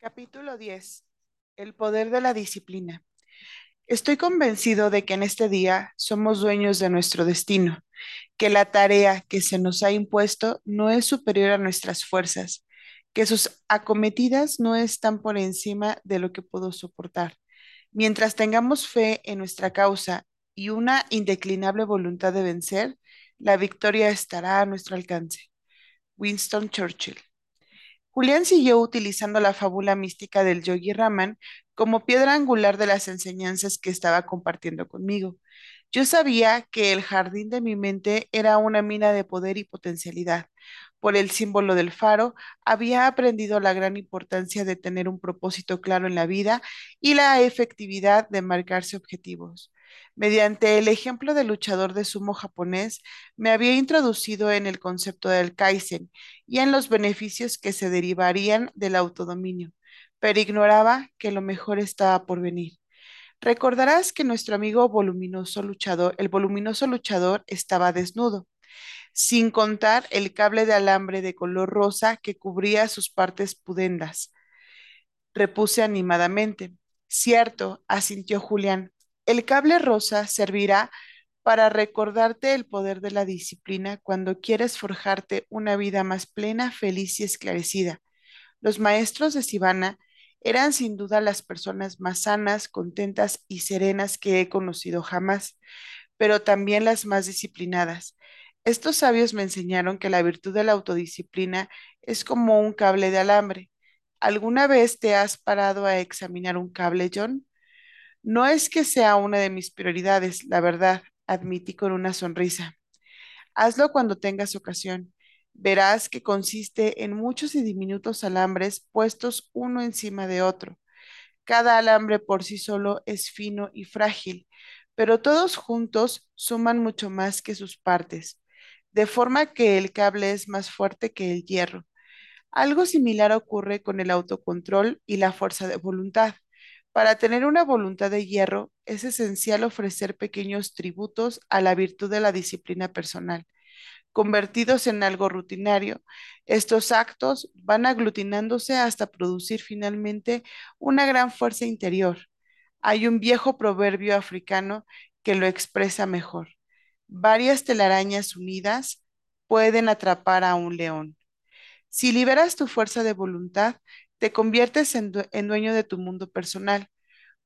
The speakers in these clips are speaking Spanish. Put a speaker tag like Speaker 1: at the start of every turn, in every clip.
Speaker 1: Capítulo 10. El poder de la disciplina. Estoy convencido de que en este día somos dueños de nuestro destino, que la tarea que se nos ha impuesto no es superior a nuestras fuerzas, que sus acometidas no están por encima de lo que puedo soportar. Mientras tengamos fe en nuestra causa y una indeclinable voluntad de vencer, la victoria estará a nuestro alcance. Winston Churchill. Julián siguió utilizando la fábula mística del Yogi Raman como piedra angular de las enseñanzas que estaba compartiendo conmigo. Yo sabía que el jardín de mi mente era una mina de poder y potencialidad. Por el símbolo del faro, había aprendido la gran importancia de tener un propósito claro en la vida y la efectividad de marcarse objetivos. Mediante el ejemplo del luchador de sumo japonés, me había introducido en el concepto del Kaizen y en los beneficios que se derivarían del autodominio, pero ignoraba que lo mejor estaba por venir. Recordarás que nuestro amigo voluminoso luchador, el voluminoso luchador, estaba desnudo, sin contar el cable de alambre de color rosa que cubría sus partes pudendas. Repuse animadamente. Cierto, asintió Julián. El cable rosa servirá para recordarte el poder de la disciplina cuando quieres forjarte una vida más plena, feliz y esclarecida. Los maestros de Sivana eran sin duda las personas más sanas, contentas y serenas que he conocido jamás, pero también las más disciplinadas. Estos sabios me enseñaron que la virtud de la autodisciplina es como un cable de alambre. ¿Alguna vez te has parado a examinar un cable, John? No es que sea una de mis prioridades, la verdad, admití con una sonrisa. Hazlo cuando tengas ocasión. Verás que consiste en muchos y diminutos alambres puestos uno encima de otro. Cada alambre por sí solo es fino y frágil, pero todos juntos suman mucho más que sus partes, de forma que el cable es más fuerte que el hierro. Algo similar ocurre con el autocontrol y la fuerza de voluntad. Para tener una voluntad de hierro es esencial ofrecer pequeños tributos a la virtud de la disciplina personal. Convertidos en algo rutinario, estos actos van aglutinándose hasta producir finalmente una gran fuerza interior. Hay un viejo proverbio africano que lo expresa mejor. Varias telarañas unidas pueden atrapar a un león. Si liberas tu fuerza de voluntad, te conviertes en, dueño de tu mundo personal.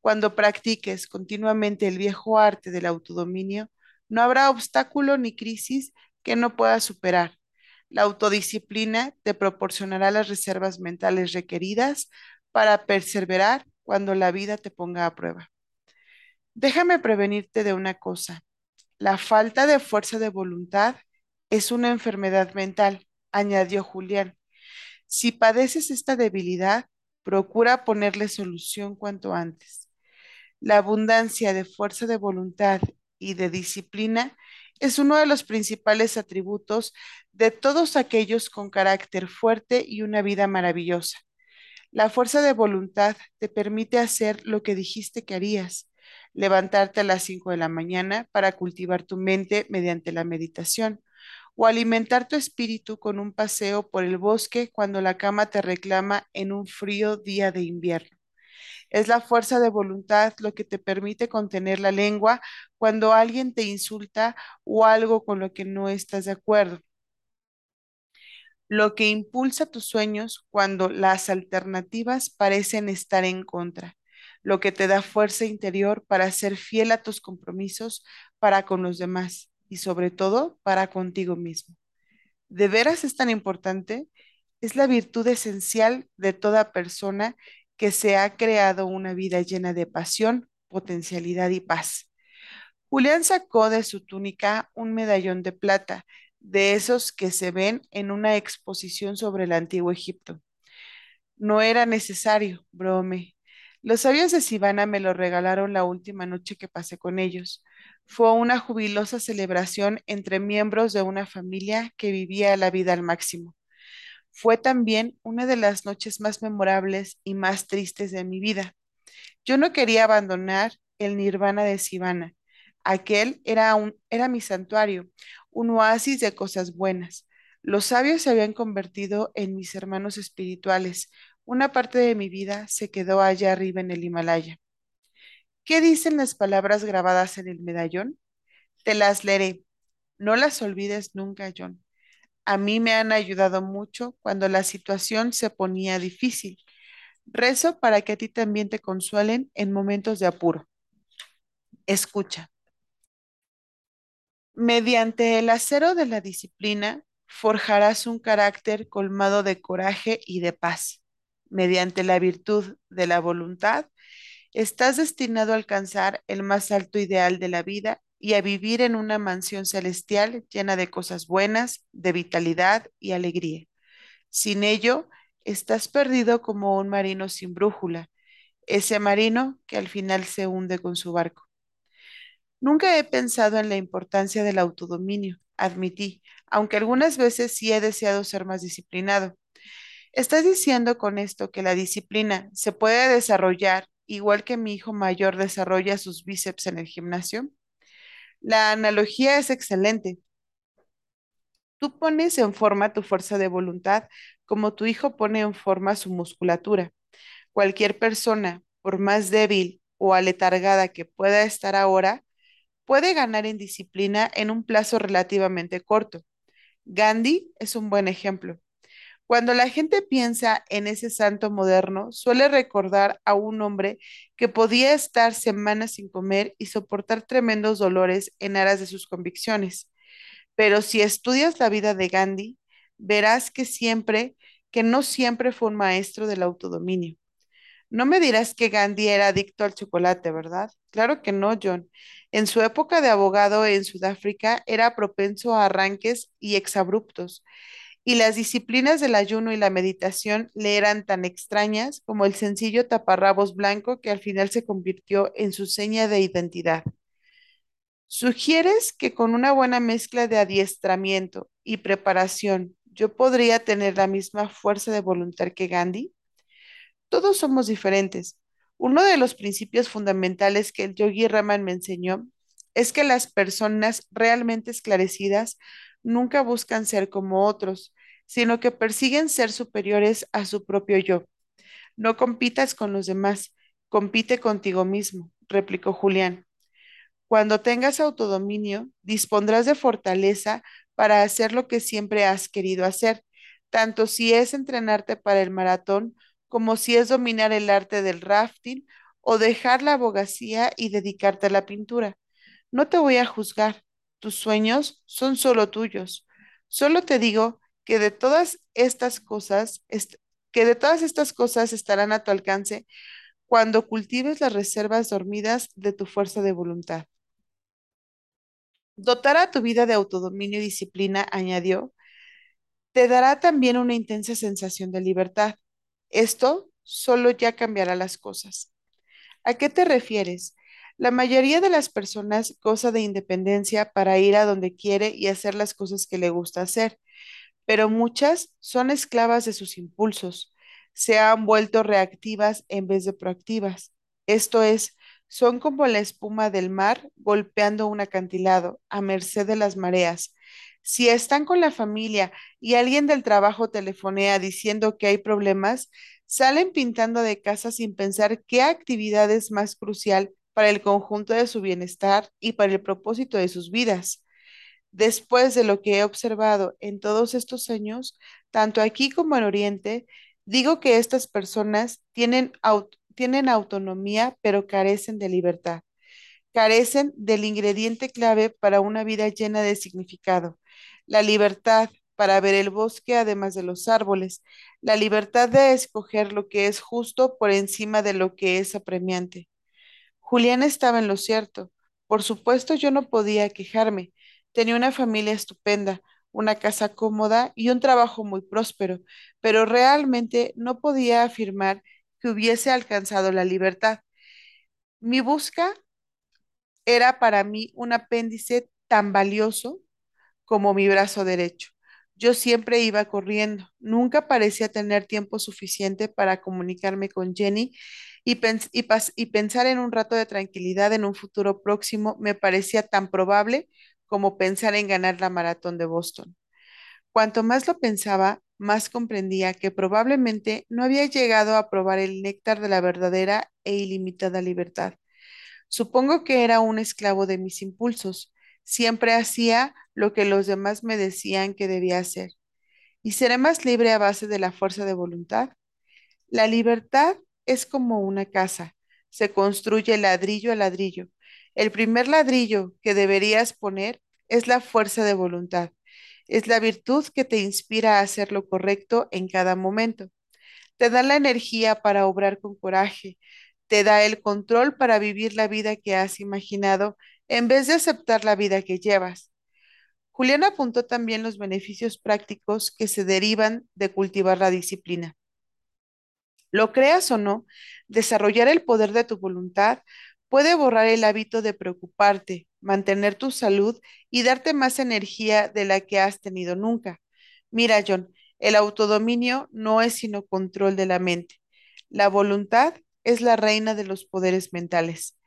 Speaker 1: Cuando practiques continuamente el viejo arte del autodominio, no habrá obstáculo ni crisis que no puedas superar. La autodisciplina te proporcionará las reservas mentales requeridas para perseverar cuando la vida te ponga a prueba. Déjame prevenirte de una cosa. La falta de fuerza de voluntad es una enfermedad mental, añadió Julián. Si padeces esta debilidad, procura ponerle solución cuanto antes. La abundancia de fuerza de voluntad y de disciplina es uno de los principales atributos de todos aquellos con carácter fuerte y una vida maravillosa. La fuerza de voluntad te permite hacer lo que dijiste que harías, levantarte a las 5 de la mañana para cultivar tu mente mediante la meditación o alimentar tu espíritu con un paseo por el bosque cuando la cama te reclama en un frío día de invierno. Es la fuerza de voluntad lo que te permite contener la lengua cuando alguien te insulta o algo con lo que no estás de acuerdo. Lo que impulsa tus sueños cuando las alternativas parecen estar en contra. Lo que te da fuerza interior para ser fiel a tus compromisos para con los demás y sobre todo para contigo mismo. ¿De veras es tan importante? Es la virtud esencial de toda persona que se ha creado una vida llena de pasión, potencialidad y paz. Julián sacó de su túnica un medallón de plata, de esos que se ven en una exposición sobre el antiguo Egipto. No era necesario, brome. Los sabios de Sivana me lo regalaron la última noche que pasé con ellos. Fue una jubilosa celebración entre miembros de una familia que vivía la vida al máximo. Fue también una de las noches más memorables y más tristes de mi vida. Yo no quería abandonar el nirvana de Sivana. Aquel era, un, era mi santuario, un oasis de cosas buenas. Los sabios se habían convertido en mis hermanos espirituales, Una parte de mi vida se quedó allá arriba en el Himalaya. ¿Qué dicen las palabras grabadas en el medallón? Te las leeré. No las olvides nunca, John. A mí me han ayudado mucho cuando la situación se ponía difícil. Rezo para que a ti también te consuelen en momentos de apuro. Escucha. Mediante el acero de la disciplina, forjarás un carácter colmado de coraje y de paz. Mediante la virtud de la voluntad, estás destinado a alcanzar el más alto ideal de la vida y a vivir en una mansión celestial llena de cosas buenas, de vitalidad y alegría. Sin ello, estás perdido como un marino sin brújula, ese marino que al final se hunde con su barco. Nunca he pensado en la importancia del autodominio, admití, aunque algunas veces sí he deseado ser más disciplinado. ¿Estás diciendo con esto que la disciplina se puede desarrollar igual que mi hijo mayor desarrolla sus bíceps en el gimnasio? La analogía es excelente. Tú pones en forma tu fuerza de voluntad como tu hijo pone en forma su musculatura. Cualquier persona, por más débil o aletargada que pueda estar ahora, puede ganar en disciplina en un plazo relativamente corto. Gandhi es un buen ejemplo. Cuando la gente piensa en ese santo moderno, suele recordar a un hombre que podía estar semanas sin comer y soportar tremendos dolores en aras de sus convicciones. Pero si estudias la vida de Gandhi, verás que siempre, que no siempre fue un maestro del autodominio. No me dirás que Gandhi era adicto al chocolate, ¿verdad? Claro que no, John. En su época de abogado en Sudáfrica era propenso a arranques y exabruptos, y las disciplinas del ayuno y la meditación le eran tan extrañas como el sencillo taparrabos blanco que al final se convirtió en su seña de identidad. ¿Sugieres que con una buena mezcla de adiestramiento y preparación yo podría tener la misma fuerza de voluntad que Gandhi? Todos somos diferentes. Uno de los principios fundamentales que el yogi Raman me enseñó es que las personas realmente esclarecidas nunca buscan ser como otros, sino que persiguen ser superiores a su propio yo. No compitas con los demás, compite contigo mismo, replicó Julián. Cuando tengas autodominio, dispondrás de fortaleza para hacer lo que siempre has querido hacer, tanto si es entrenarte para el maratón como si es dominar el arte del rafting o dejar la abogacía y dedicarte a la pintura. No te voy a juzgar, tus sueños son solo tuyos. Solo te digo que de todas estas cosas, que de todas estas cosas estarán a tu alcance cuando cultives las reservas dormidas de tu fuerza de voluntad. Dotar a tu vida de autodominio y disciplina, añadió, te dará también una intensa sensación de libertad. Esto solo ya cambiará las cosas. ¿A qué te refieres? La mayoría de las personas goza de independencia para ir a donde quiere y hacer las cosas que le gusta hacer, pero muchas son esclavas de sus impulsos. Se han vuelto reactivas en vez de proactivas. Esto es, son como la espuma del mar golpeando un acantilado a merced de las mareas. Si están con la familia y alguien del trabajo telefonea diciendo que hay problemas, salen pintando de casa sin pensar qué actividad es más crucial para el conjunto de su bienestar y para el propósito de sus vidas. Después de lo que he observado en todos estos años, tanto aquí como en Oriente, digo que estas personas tienen, tienen autonomía, pero carecen de libertad. Carecen del ingrediente clave para una vida llena de significado, la libertad para ver el bosque además de los árboles, la libertad de escoger lo que es justo por encima de lo que es apremiante. Julián estaba en lo cierto. Por supuesto, yo no podía quejarme. Tenía una familia estupenda, una casa cómoda y un trabajo muy próspero, pero realmente no podía afirmar que hubiese alcanzado la libertad. Mi busca era para mí un apéndice tan valioso como mi brazo derecho. Yo siempre iba corriendo, nunca parecía tener tiempo suficiente para comunicarme con Jenny y, y pensar en un rato de tranquilidad en un futuro próximo me parecía tan probable como pensar en ganar la maratón de Boston. Cuanto más lo pensaba, más comprendía que probablemente no había llegado a probar el néctar de la verdadera e ilimitada libertad. Supongo que era un esclavo de mis impulsos. Siempre hacía lo que los demás me decían que debía hacer. ¿Y seré más libre a base de la fuerza de voluntad? La libertad es como una casa. Se construye ladrillo a ladrillo. El primer ladrillo que deberías poner es la fuerza de voluntad. Es la virtud que te inspira a hacer lo correcto en cada momento. Te da la energía para obrar con coraje. Te da el control para vivir la vida que has imaginado en vez de aceptar la vida que llevas. Julián apuntó también los beneficios prácticos que se derivan de cultivar la disciplina. Lo creas o no, desarrollar el poder de tu voluntad puede borrar el hábito de preocuparte, mantener tu salud y darte más energía de la que has tenido nunca. Mira, John, el autodominio no es sino control de la mente. La voluntad es la reina de los poderes mentales.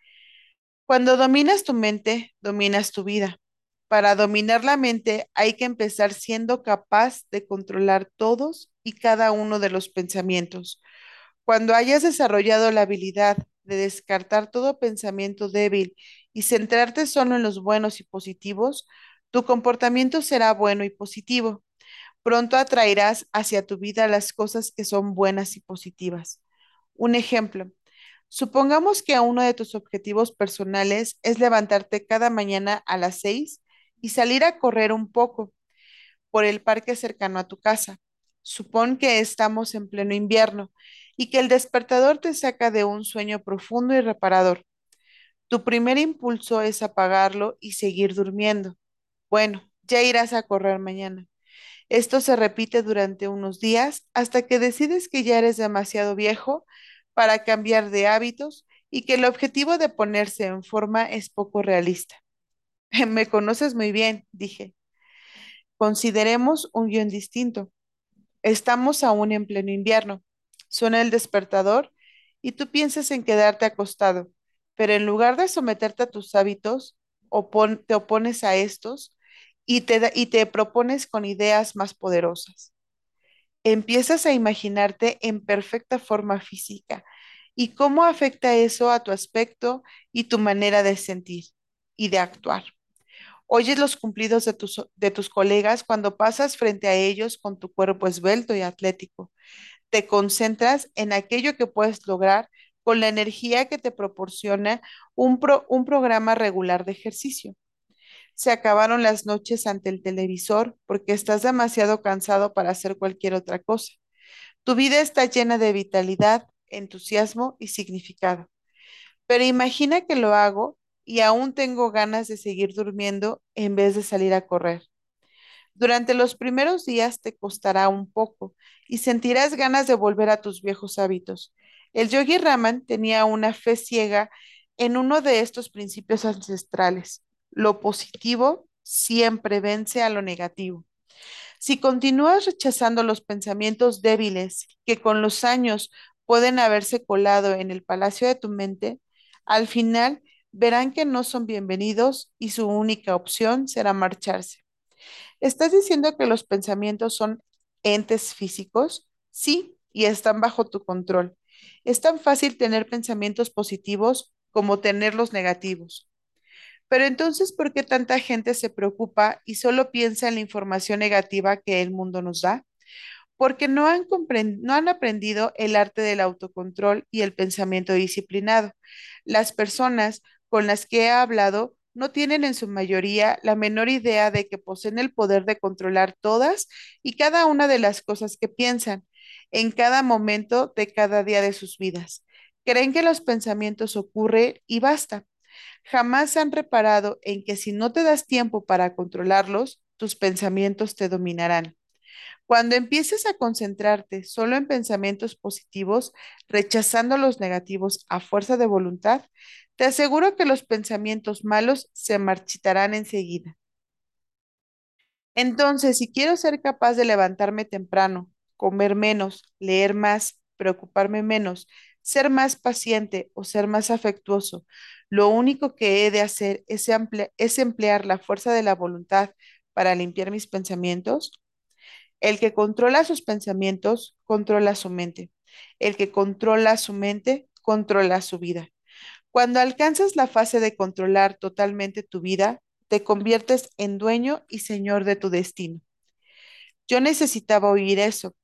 Speaker 1: Cuando dominas tu mente, dominas tu vida. Para dominar la mente hay que empezar siendo capaz de controlar todos y cada uno de los pensamientos. Cuando hayas desarrollado la habilidad de descartar todo pensamiento débil y centrarte solo en los buenos y positivos, tu comportamiento será bueno y positivo. Pronto atraerás hacia tu vida las cosas que son buenas y positivas. Un ejemplo, supongamos que uno de tus objetivos personales es levantarte cada mañana a las seis y salir a correr un poco por el parque cercano a tu casa. Supón que estamos en pleno invierno y que el despertador te saca de un sueño profundo y reparador. Tu primer impulso es apagarlo y seguir durmiendo. Bueno, ya irás a correr mañana. Esto se repite durante unos días hasta que decides que ya eres demasiado viejo para cambiar de hábitos y que el objetivo de ponerse en forma es poco realista. Me conoces muy bien, dije. Consideremos un guion distinto. Estamos aún en pleno invierno. Suena el despertador y tú piensas en quedarte acostado, pero en lugar de someterte a tus hábitos, te opones a estos y te, y te propones con ideas más poderosas. Empiezas a imaginarte en perfecta forma física y cómo afecta eso a tu aspecto y tu manera de sentir y de actuar. Oyes los cumplidos de tus, de tus colegas cuando pasas frente a ellos con tu cuerpo esbelto y atlético te concentras en aquello que puedes lograr con la energía que te proporciona un, un programa regular de ejercicio. Se acabaron las noches ante el televisor porque estás demasiado cansado para hacer cualquier otra cosa. Tu vida está llena de vitalidad, entusiasmo y significado. Pero imagina que lo hago y aún tengo ganas de seguir durmiendo en vez de salir a correr. Durante los primeros días te costará un poco y sentirás ganas de volver a tus viejos hábitos. El yogi Raman tenía una fe ciega en uno de estos principios ancestrales. Lo positivo siempre vence a lo negativo. Si continúas rechazando los pensamientos débiles que con los años pueden haberse colado en el palacio de tu mente, al final verán que no son bienvenidos y su única opción será marcharse. ¿Estás diciendo que los pensamientos son entes físicos? Sí, y están bajo tu control. Es tan fácil tener pensamientos positivos como tenerlos negativos. Pero entonces, ¿por qué tanta gente se preocupa y solo piensa en la información negativa que el mundo nos da? Porque no han, no han aprendido el arte del autocontrol y el pensamiento disciplinado. Las personas con las que he hablado no tienen en su mayoría la menor idea de que poseen el poder de controlar todas y cada una de las cosas que piensan en cada momento de cada día de sus vidas. Creen que los pensamientos ocurren y basta. Jamás han reparado en que si no te das tiempo para controlarlos, tus pensamientos te dominarán. Cuando empieces a concentrarte solo en pensamientos positivos, rechazando los negativos a fuerza de voluntad, te aseguro que los pensamientos malos se marchitarán enseguida. Entonces, si quiero ser capaz de levantarme temprano, comer menos, leer más, preocuparme menos, ser más paciente o ser más afectuoso, lo único que he de hacer es, es emplear la fuerza de la voluntad para limpiar mis pensamientos. El que controla sus pensamientos, controla su mente. El que controla su mente, controla su vida. Cuando alcanzas la fase de controlar totalmente tu vida, te conviertes en dueño y señor de tu destino. Yo necesitaba oír eso.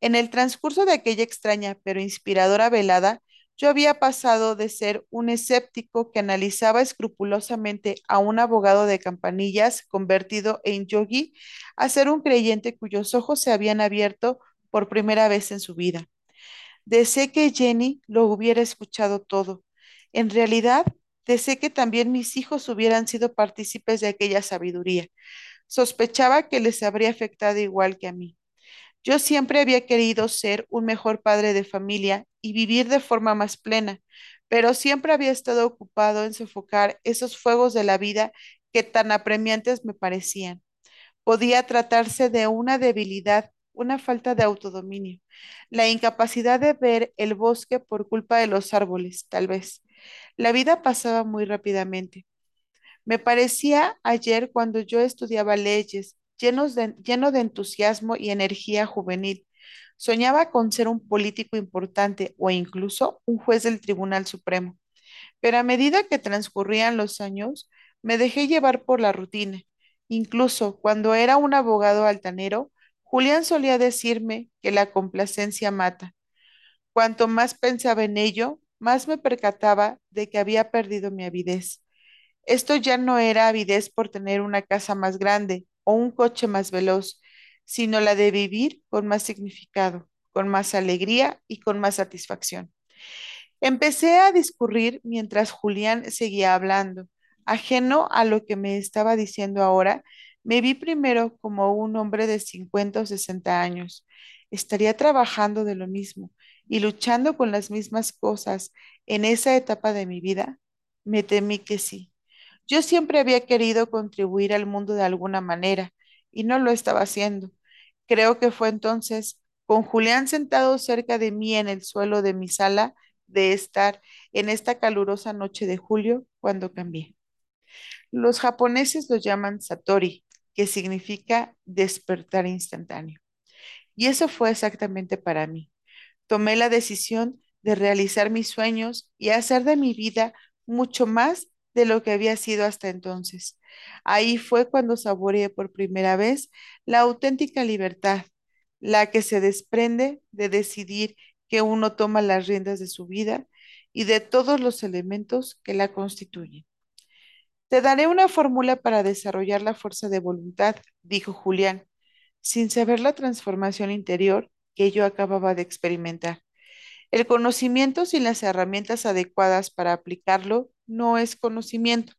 Speaker 1: En el transcurso de aquella extraña pero inspiradora velada, yo había pasado de ser un escéptico que analizaba escrupulosamente a un abogado de campanillas convertido en yogi a ser un creyente cuyos ojos se habían abierto por primera vez en su vida. Deseé que Jenny lo hubiera escuchado todo. En realidad, deseé que también mis hijos hubieran sido partícipes de aquella sabiduría. Sospechaba que les habría afectado igual que a mí. Yo siempre había querido ser un mejor padre de familia y vivir de forma más plena, pero siempre había estado ocupado en sofocar esos fuegos de la vida que tan apremiantes me parecían. Podía tratarse de una debilidad, una falta de autodominio, la incapacidad de ver el bosque por culpa de los árboles, tal vez. La vida pasaba muy rápidamente. Me parecía ayer cuando yo estudiaba leyes, llenos de, lleno de entusiasmo y energía juvenil. Soñaba con ser un político importante o incluso un juez del Tribunal Supremo. Pero a medida que transcurrían los años, me dejé llevar por la rutina. Incluso cuando era un abogado altanero, Julián solía decirme que la complacencia mata. Cuanto más pensaba en ello, más me percataba de que había perdido mi avidez. Esto ya no era avidez por tener una casa más grande o un coche más veloz, sino la de vivir con más significado, con más alegría y con más satisfacción. Empecé a discurrir mientras Julián seguía hablando. Ajeno a lo que me estaba diciendo ahora, me vi primero como un hombre de 50 o 60 años. ¿Estaría trabajando de lo mismo y luchando con las mismas cosas en esa etapa de mi vida? Me temí que sí. Yo siempre había querido contribuir al mundo de alguna manera y no lo estaba haciendo. Creo que fue entonces, con Julián sentado cerca de mí en el suelo de mi sala de estar en esta calurosa noche de julio, cuando cambié. Los japoneses lo llaman Satori, que significa despertar instantáneo. Y eso fue exactamente para mí. Tomé la decisión de realizar mis sueños y hacer de mi vida mucho más de lo que había sido hasta entonces. Ahí fue cuando saboreé por primera vez la auténtica libertad, la que se desprende de decidir que uno toma las riendas de su vida y de todos los elementos que la constituyen. Te daré una fórmula para desarrollar la fuerza de voluntad, dijo Julián, sin saber la transformación interior que yo acababa de experimentar. El conocimiento sin las herramientas adecuadas para aplicarlo no es conocimiento.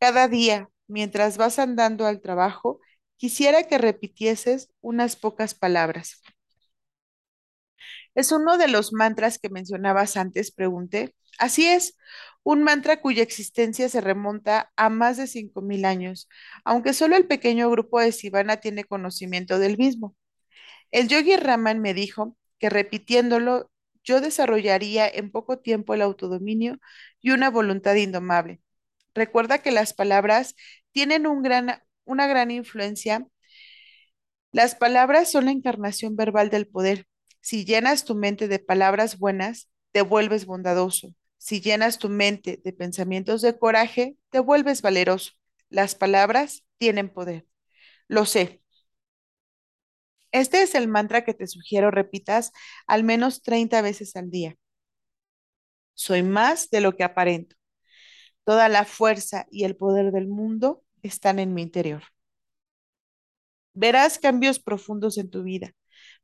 Speaker 1: Cada día, mientras vas andando al trabajo, quisiera que repitieses unas pocas palabras. ¿Es uno de los mantras que mencionabas antes? Pregunté. Así es, un mantra cuya existencia se remonta a más de 5.000 años, aunque solo el pequeño grupo de Sivana tiene conocimiento del mismo. El yogi Raman me dijo que repitiéndolo yo desarrollaría en poco tiempo el autodominio y una voluntad indomable. Recuerda que las palabras tienen una gran influencia. Las palabras son la encarnación verbal del poder. Si llenas tu mente de palabras buenas, te vuelves bondadoso. Si llenas tu mente de pensamientos de coraje, te vuelves valeroso. Las palabras tienen poder. Lo sé, este es el mantra que te sugiero repitas al menos 30 veces al día. Soy más de lo que aparento. Toda la fuerza y el poder del mundo están en mi interior. Verás cambios profundos en tu vida.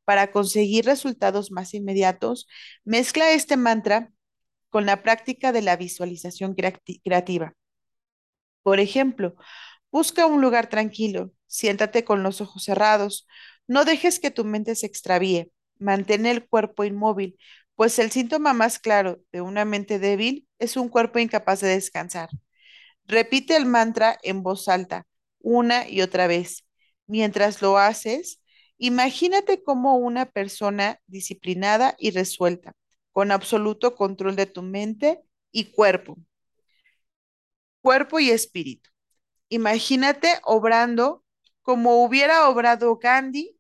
Speaker 1: Para conseguir resultados más inmediatos, mezcla este mantra con la práctica de la visualización creativa. Por ejemplo, busca un lugar tranquilo, siéntate con los ojos cerrados no dejes que tu mente se extravíe. Mantén el cuerpo inmóvil, pues el síntoma más claro de una mente débil es un cuerpo incapaz de descansar. Repite el mantra en voz alta, una y otra vez. Mientras lo haces, imagínate como una persona disciplinada y resuelta, con absoluto control de tu mente y cuerpo. Cuerpo y espíritu. Imagínate obrando como hubiera obrado Gandhi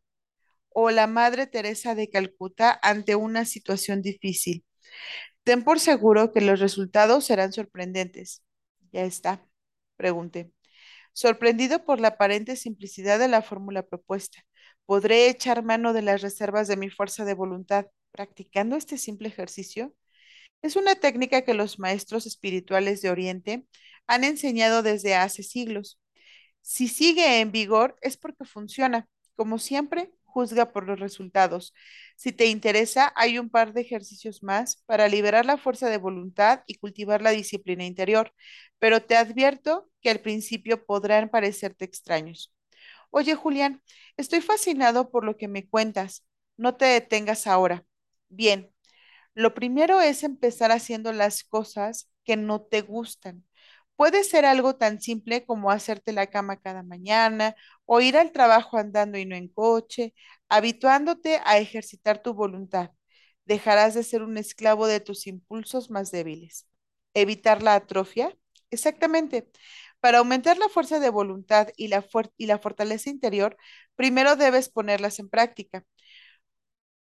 Speaker 1: o la Madre Teresa de Calcuta ante una situación difícil. Ten por seguro que los resultados serán sorprendentes. Ya está, pregunté, sorprendido por la aparente simplicidad de la fórmula propuesta. ¿Podré echar mano de las reservas de mi fuerza de voluntad practicando este simple ejercicio? Es una técnica que los maestros espirituales de Oriente han enseñado desde hace siglos. Si sigue en vigor es porque funciona. Como siempre, juzga por los resultados. Si te interesa, hay un par de ejercicios más para liberar la fuerza de voluntad y cultivar la disciplina interior, pero te advierto que al principio podrán parecerte extraños. Oye, Julián, estoy fascinado por lo que me cuentas. No te detengas ahora. Bien, lo primero es empezar haciendo las cosas que no te gustan. Puede ser algo tan simple como hacerte la cama cada mañana o ir al trabajo andando y no en coche, habituándote a ejercitar tu voluntad. Dejarás de ser un esclavo de tus impulsos más débiles. Evitar la atrofia. Exactamente. Para aumentar la fuerza de voluntad y la, y la fortaleza interior, primero debes ponerlas en práctica.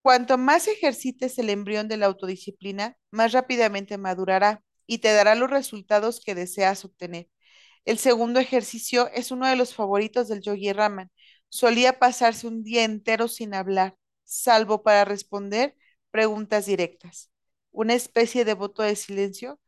Speaker 1: Cuanto más ejercites el embrión de la autodisciplina, más rápidamente madurará y te dará los resultados que deseas obtener. El segundo ejercicio es uno de los favoritos del Yogi Raman. Solía pasarse un día entero sin hablar, salvo para responder preguntas directas. Una especie de voto de silencio.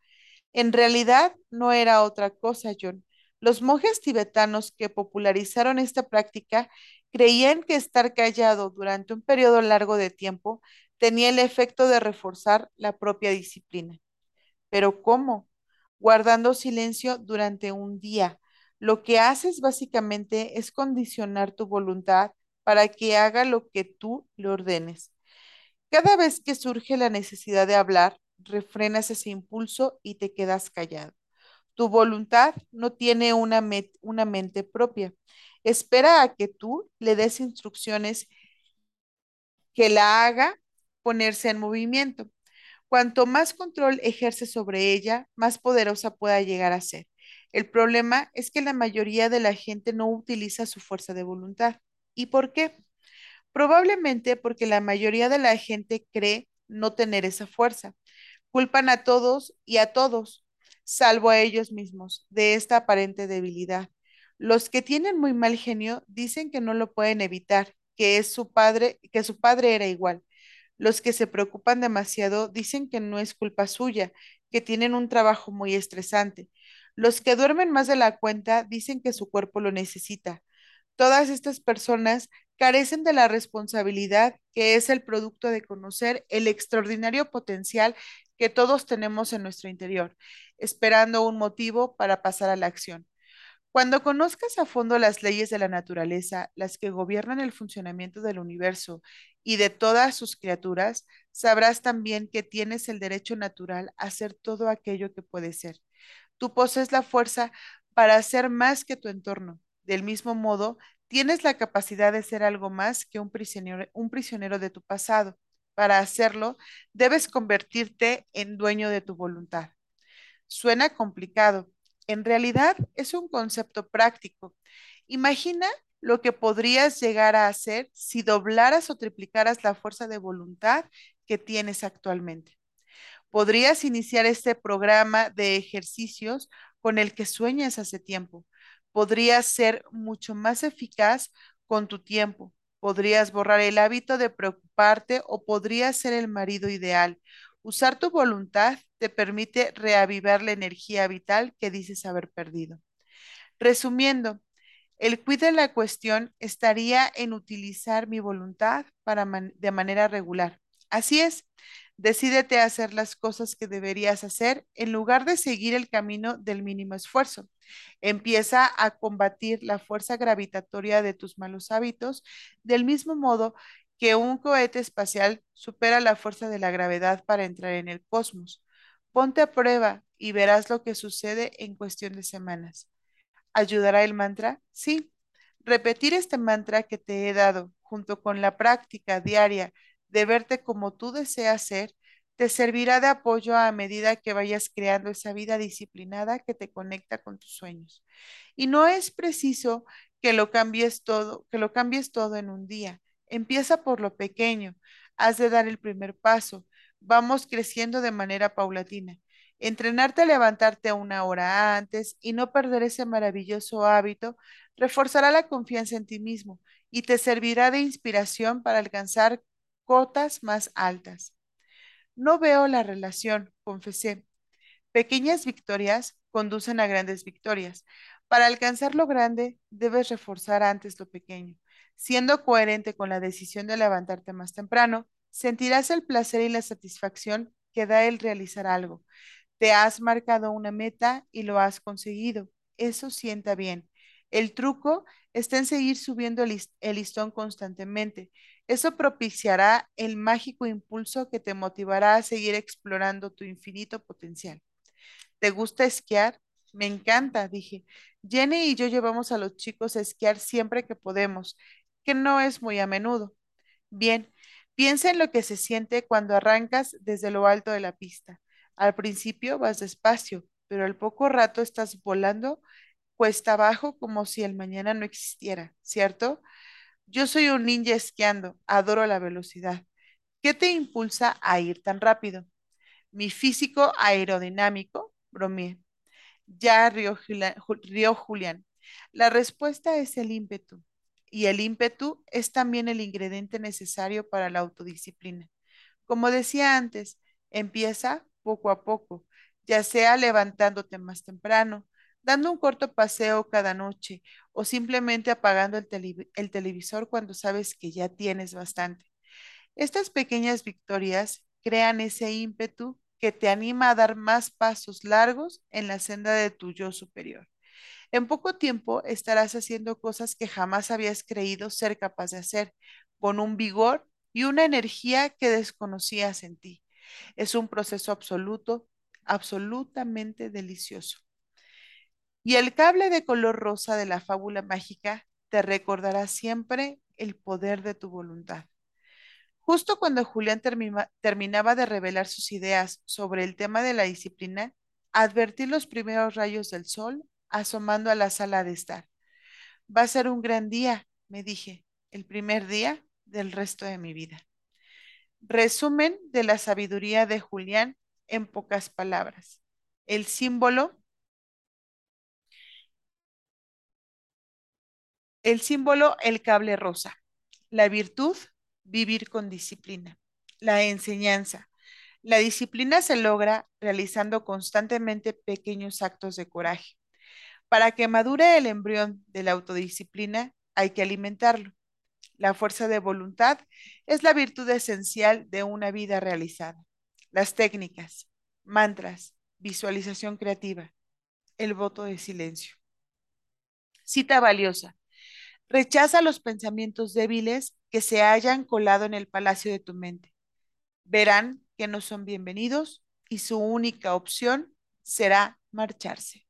Speaker 1: En realidad no era otra cosa, John. Los monjes tibetanos que popularizaron esta práctica creían que estar callado durante un periodo largo de tiempo tenía el efecto de reforzar la propia disciplina. Pero ¿cómo? Guardando silencio durante un día. Lo que haces básicamente es condicionar tu voluntad para que haga lo que tú le ordenes. Cada vez que surge la necesidad de hablar, refrenas ese impulso y te quedas callado. Tu voluntad no tiene una, una mente propia. Espera a que tú le des instrucciones que la haga ponerse en movimiento. Cuanto más control ejerce sobre ella, más poderosa pueda llegar a ser. El problema es que la mayoría de la gente no utiliza su fuerza de voluntad. ¿Y por qué? Probablemente porque la mayoría de la gente cree no tener esa fuerza. Culpan a todos y a todos salvo a ellos mismos, de esta aparente debilidad. Los que tienen muy mal genio dicen que no lo pueden evitar, que es su padre, que su padre era igual. Los que se preocupan demasiado dicen que no es culpa suya, que tienen un trabajo muy estresante. Los que duermen más de la cuenta dicen que su cuerpo lo necesita. Todas estas personas carecen de la responsabilidad que es el producto de conocer el extraordinario potencial que todos tenemos en nuestro interior, esperando un motivo para pasar a la acción. Cuando conozcas a fondo las leyes de la naturaleza, las que gobiernan el funcionamiento del universo y de todas sus criaturas, sabrás también que tienes el derecho natural a hacer todo aquello que puedes ser. Tú posees la fuerza para hacer más que tu entorno. Del mismo modo, tienes la capacidad de ser algo más que un prisionero, un prisionero de tu pasado. Para hacerlo, debes convertirte en dueño de tu voluntad. Suena complicado. En realidad es un concepto práctico. Imagina lo que podrías llegar a hacer si doblaras o triplicaras la fuerza de voluntad que tienes actualmente. Podrías iniciar este programa de ejercicios con el que sueñas hace tiempo. Podrías ser mucho más eficaz con tu tiempo, Podrías borrar el hábito de preocuparte o podrías ser el marido ideal. Usar tu voluntad te permite reavivar la energía vital que dices haber perdido. Resumiendo, el quid de la cuestión estaría en utilizar mi voluntad para de manera regular. Así es, decídete a hacer las cosas que deberías hacer en lugar de seguir el camino del mínimo esfuerzo. Empieza a combatir la fuerza gravitatoria de tus malos hábitos del mismo modo que un cohete espacial supera la fuerza de la gravedad para entrar en el cosmos. Ponte a prueba y verás lo que sucede en cuestión de semanas. ¿Ayudará el mantra? Sí. Repetir este mantra que te he dado junto con la práctica diaria de verte como tú deseas ser te servirá de apoyo a medida que vayas creando esa vida disciplinada que te conecta con tus sueños. Y no es preciso que lo cambies todo, que lo cambies todo en un día. Empieza por lo pequeño, has de dar el primer paso. Vamos creciendo de manera paulatina. Entrenarte a levantarte una hora antes y no perder ese maravilloso hábito reforzará la confianza en ti mismo y te servirá de inspiración para alcanzar cotas más altas. No veo la relación, confesé. Pequeñas victorias conducen a grandes victorias. Para alcanzar lo grande, debes reforzar antes lo pequeño. Siendo coherente con la decisión de levantarte más temprano, sentirás el placer y la satisfacción que da el realizar algo. Te has marcado una meta y lo has conseguido. Eso sienta bien. El truco está en seguir subiendo el, listón constantemente. Eso propiciará el mágico impulso que te motivará a seguir explorando tu infinito potencial. ¿Te gusta esquiar? Me encanta, dije. Jenny y yo llevamos a los chicos a esquiar siempre que podemos, que no es muy a menudo. Bien, piensa en lo que se siente cuando arrancas desde lo alto de la pista. Al principio vas despacio, pero al poco rato estás volando cuesta abajo como si el mañana no existiera, ¿cierto? Yo soy un ninja esquiando, adoro la velocidad. ¿Qué te impulsa a ir tan rápido? Mi físico aerodinámico, bromeé. Ya rió, Julián. La respuesta es el ímpetu. Y el ímpetu es también el ingrediente necesario para la autodisciplina. Como decía antes, empieza poco a poco, ya sea levantándote más temprano, dando un corto paseo cada noche o simplemente apagando el, el, televisor cuando sabes que ya tienes bastante. Estas pequeñas victorias crean ese ímpetu que te anima a dar más pasos largos en la senda de tu yo superior. En poco tiempo estarás haciendo cosas que jamás habías creído ser capaz de hacer, con un vigor y una energía que desconocías en ti. Es un proceso absoluto, absolutamente delicioso. Y el cable de color rosa de la fábula mágica te recordará siempre el poder de tu voluntad. Justo cuando Julián terminaba de revelar sus ideas sobre el tema de la disciplina, advertí los primeros rayos del sol asomando a la sala de estar. Va a ser un gran día, me dije, el primer día del resto de mi vida. Resumen de la sabiduría de Julián en pocas palabras. El símbolo El símbolo, el cable rosa. La virtud, vivir con disciplina. La enseñanza. La disciplina se logra realizando constantemente pequeños actos de coraje. Para que madure el embrión de la autodisciplina, hay que alimentarlo. La fuerza de voluntad es la virtud esencial de una vida realizada. Las técnicas, mantras, visualización creativa, el voto de silencio. Cita valiosa. Rechaza los pensamientos débiles que se hayan colado en el palacio de tu mente. Verán que no son bienvenidos y su única opción será marcharse.